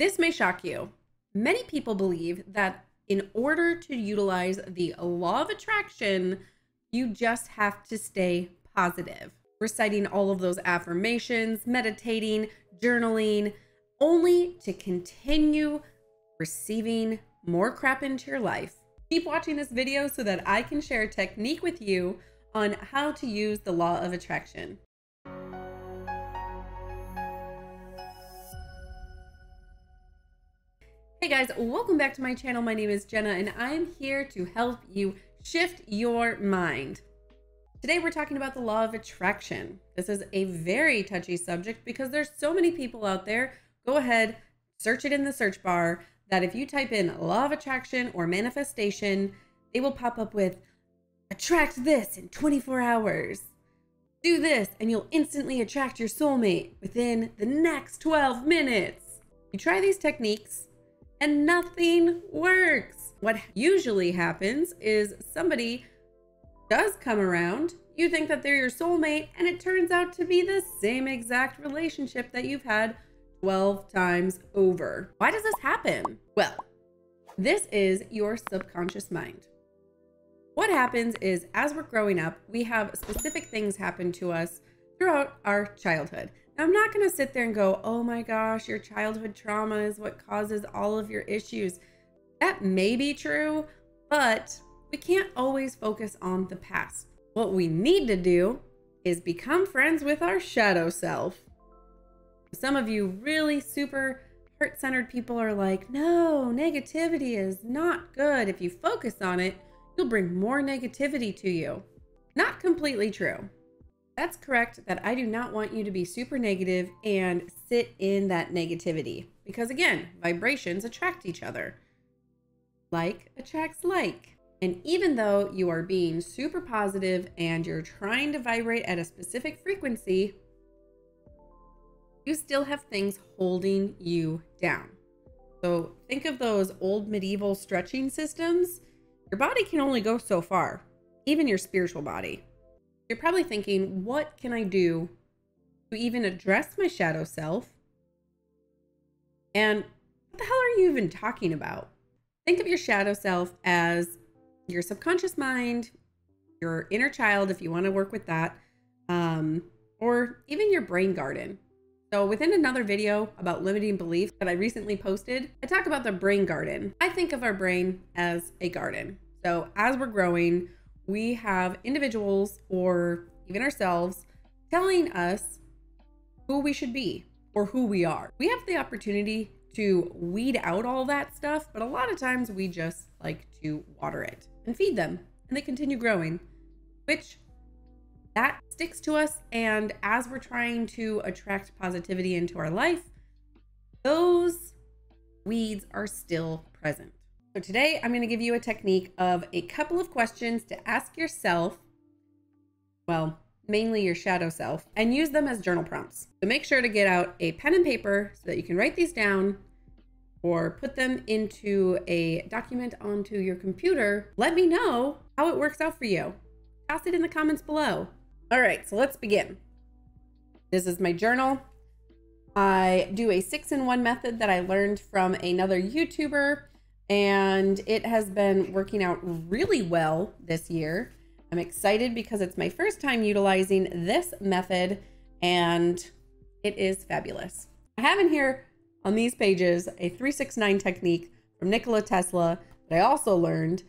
This may shock you. Many people believe that in order to utilize the law of attraction, you just have to stay positive. Reciting all of those affirmations, meditating, journaling, only to continue receiving more crap into your life. Keep watching this video so that I can share a technique with you on how to use the law of attraction. Guys, welcome back to my channel. My name is Jenna and I'm here to help you shift your mind. Today we're talking about the law of attraction. This is a very touchy subject because there's so many people out there. Go ahead, search it in the search bar that if you type in law of attraction or manifestation, they will pop up with attract this in 24 hours. Do this and you'll instantly attract your soulmate within the next 12 minutes. You try these techniques and nothing works. What usually happens is somebody does come around, you think that they're your soulmate, and it turns out to be the same exact relationship that you've had 12 times over. Why does this happen? Well, this is your subconscious mind. What happens is as we're growing up, we have specific things happen to us throughout our childhood. I'm not going to sit there and go, oh my gosh, your childhood trauma is what causes all of your issues. That may be true, but we can't always focus on the past. What we need to do is become friends with our shadow self. Some of you really super heart centered people are like, no, negativity is not good. If you focus on it, you'll bring more negativity to you. Not completely true. That's correct that I do not want you to be super negative and sit in that negativity. Because again, vibrations attract each other. Like attracts like. And even though you are being super positive and you're trying to vibrate at a specific frequency, you still have things holding you down. So think of those old medieval stretching systems. Your body can only go so far, even your spiritual body. You're probably thinking, what can I do to even address my shadow self? And what the hell are you even talking about? Think of your shadow self as your subconscious mind, your inner child, if you want to work with that, um, or even your brain garden. So within another video about limiting beliefs that I recently posted, I talk about the brain garden. I think of our brain as a garden. So as we're growing, we have individuals or even ourselves telling us who we should be or who we are. We have the opportunity to weed out all that stuff, but a lot of times we just like to water it and feed them and they continue growing, which that sticks to us. And as we're trying to attract positivity into our life, those weeds are still present. So today I'm going to give you a technique of a couple of questions to ask yourself, well, mainly your shadow self, and use them as journal prompts. So make sure to get out a pen and paper so that you can write these down or put them into a document onto your computer. Let me know how it works out for you. Toss it in the comments below. All right, so let's begin. This is my journal. I do a six in one method that I learned from another YouTuber and it has been working out really well this year. I'm excited because it's my first time utilizing this method and it is fabulous. I have in here on these pages a 369 technique from Nikola Tesla that I also learned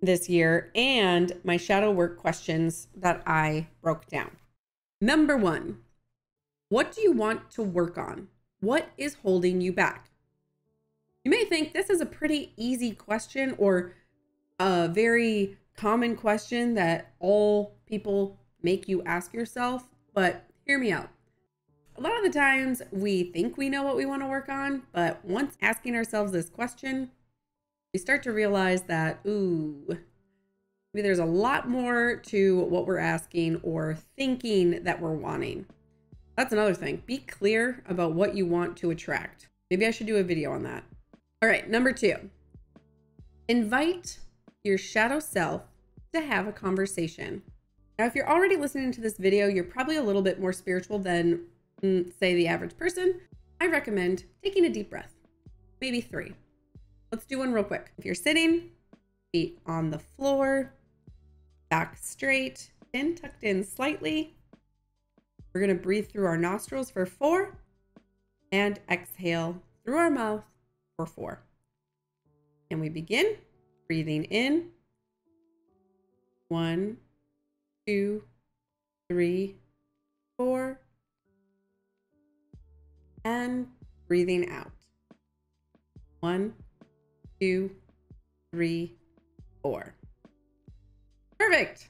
this year and my shadow work questions that I broke down. Number one, what do you want to work on? What is holding you back? You may think this is a pretty easy question or a very common question that all people make you ask yourself, but hear me out. A lot of the times we think we know what we want to work on, but once asking ourselves this question, we start to realize that, ooh, maybe there's a lot more to what we're asking or thinking that we're wanting. That's another thing. Be clear about what you want to attract. Maybe I should do a video on that. All right, number two, invite your shadow self to have a conversation. Now, if you're already listening to this video, you're probably a little bit more spiritual than, mm, say, the average person. I recommend taking a deep breath. maybe three. Let's do one real quick. If you're sitting, feet on the floor, back straight, chin tucked in slightly. We're to breathe through our nostrils for four and exhale through our mouth for four. And we begin breathing in. One, two, three, four. And breathing out. One, two, three, four. Perfect.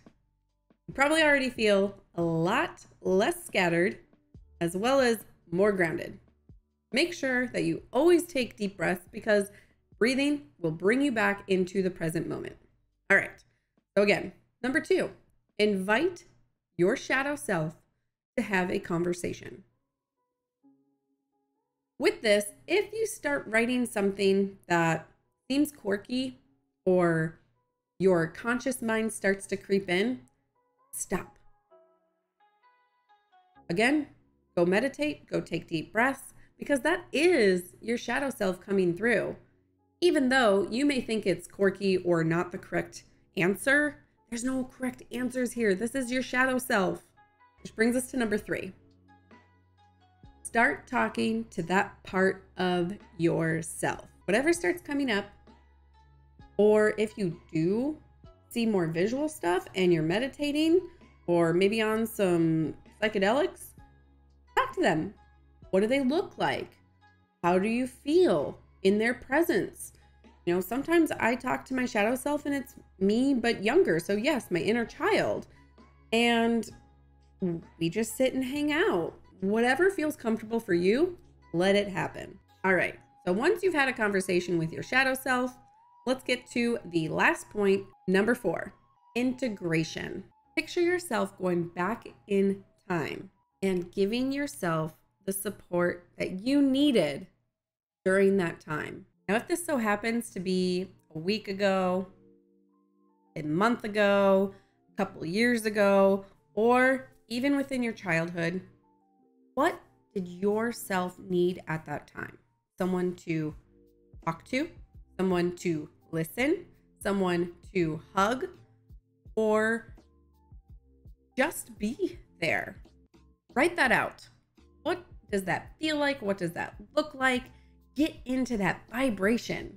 You probably already feel a lot less scattered as well as more grounded. Make sure that you always take deep breaths because breathing will bring you back into the present moment. All right. So, again, number two, invite your shadow self to have a conversation. With this, if you start writing something that seems quirky or your conscious mind starts to creep in, stop. Again, go meditate, go take deep breaths, because that is your shadow self coming through. Even though you may think it's quirky or not the correct answer, there's no correct answers here. This is your shadow self. Which brings us to number three. Start talking to that part of yourself. Whatever starts coming up, or if you do see more visual stuff and you're meditating, or maybe on some psychedelics, talk to them. What do they look like? How do you feel in their presence? You know, sometimes I talk to my shadow self and it's me, but younger. So, yes, my inner child. And we just sit and hang out. Whatever feels comfortable for you, let it happen. All right. So, once you've had a conversation with your shadow self, let's get to the last point, number four integration. Picture yourself going back in time and giving yourself the support that you needed during that time. Now, if this so happens to be a week ago, a month ago, a couple years ago, or even within your childhood, what did yourself need at that time? Someone to talk to, someone to listen, someone to hug, or just be there. Write that out. What does that feel like? What does that look like? Get into that vibration.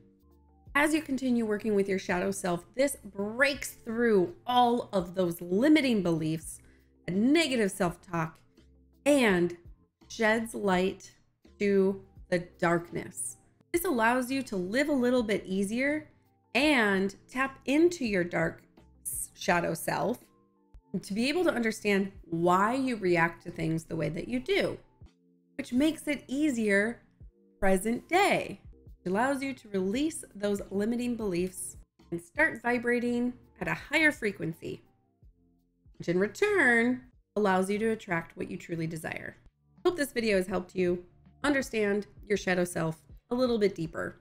As you continue working with your shadow self, this breaks through all of those limiting beliefs, negative self talk, and sheds light to the darkness. This allows you to live a little bit easier and tap into your dark shadow self to be able to understand why you react to things the way that you do, which makes it easier present day. It allows you to release those limiting beliefs and start vibrating at a higher frequency, which in return allows you to attract what you truly desire. Hope this video has helped you understand your shadow self a little bit deeper.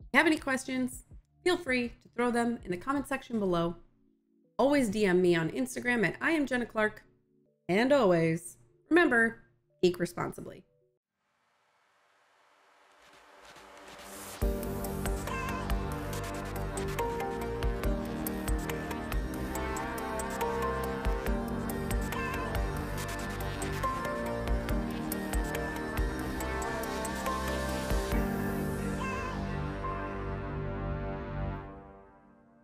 If you have any questions, feel free to throw them in the comment section below Always DM me on Instagram at I am Jenna Clark. And always remember, geek responsibly.